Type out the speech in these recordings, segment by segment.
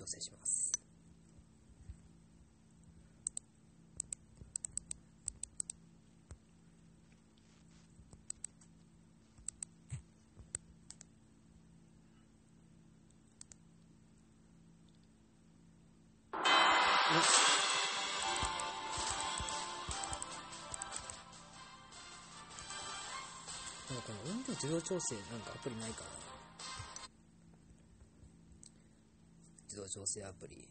調整します。よし。なんかこの音量自動調整なんかアプリないかな自動調整アプリ。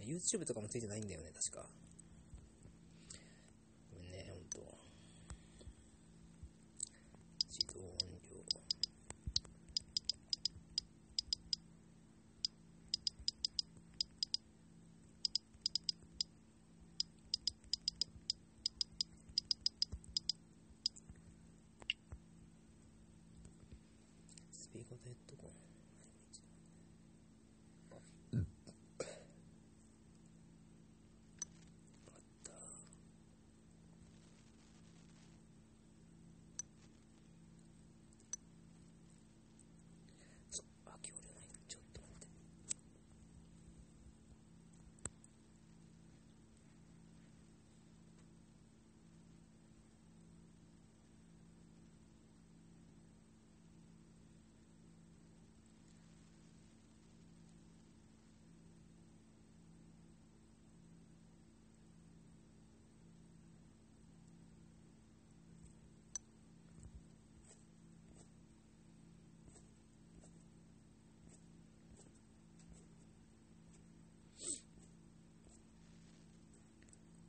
YouTube とかもついてないんだよね、確か。ごめんね、ほんと。自動音量。スピーカーとヘッドホン。あった。そう、あ、今日ない。ちょっと待って。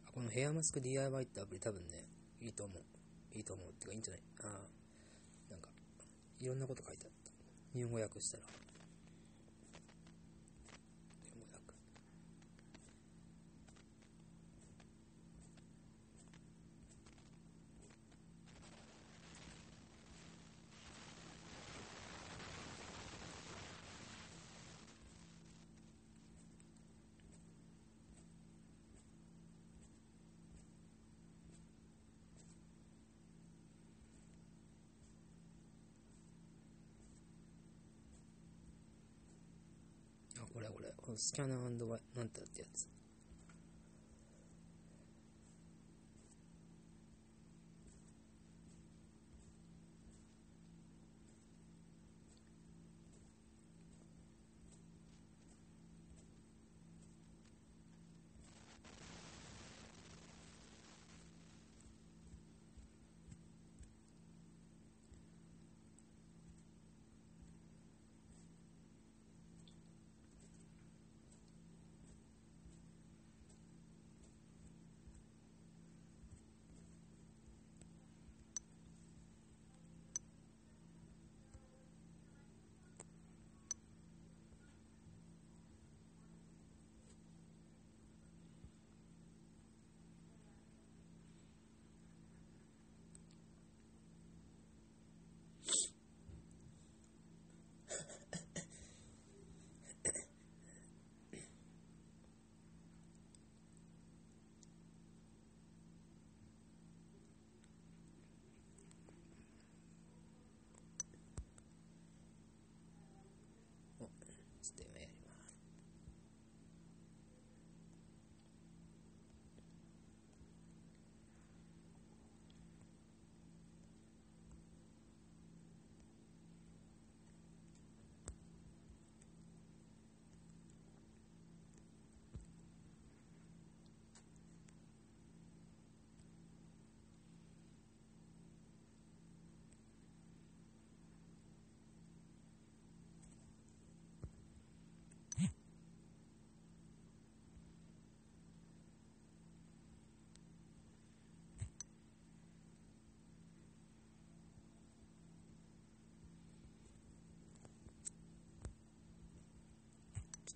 あ、このヘアマスク DIY ってアプリ多分ね、いいと思う。いいと思う。ってか、いいんじゃない？ああ。なんか、いろんなこと書いてあった。日本語訳したら。これこれ。スキャナーなんたってやつ。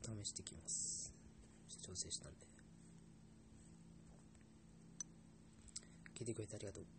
試してきます。調整したんで。聞いてくれてありがとう。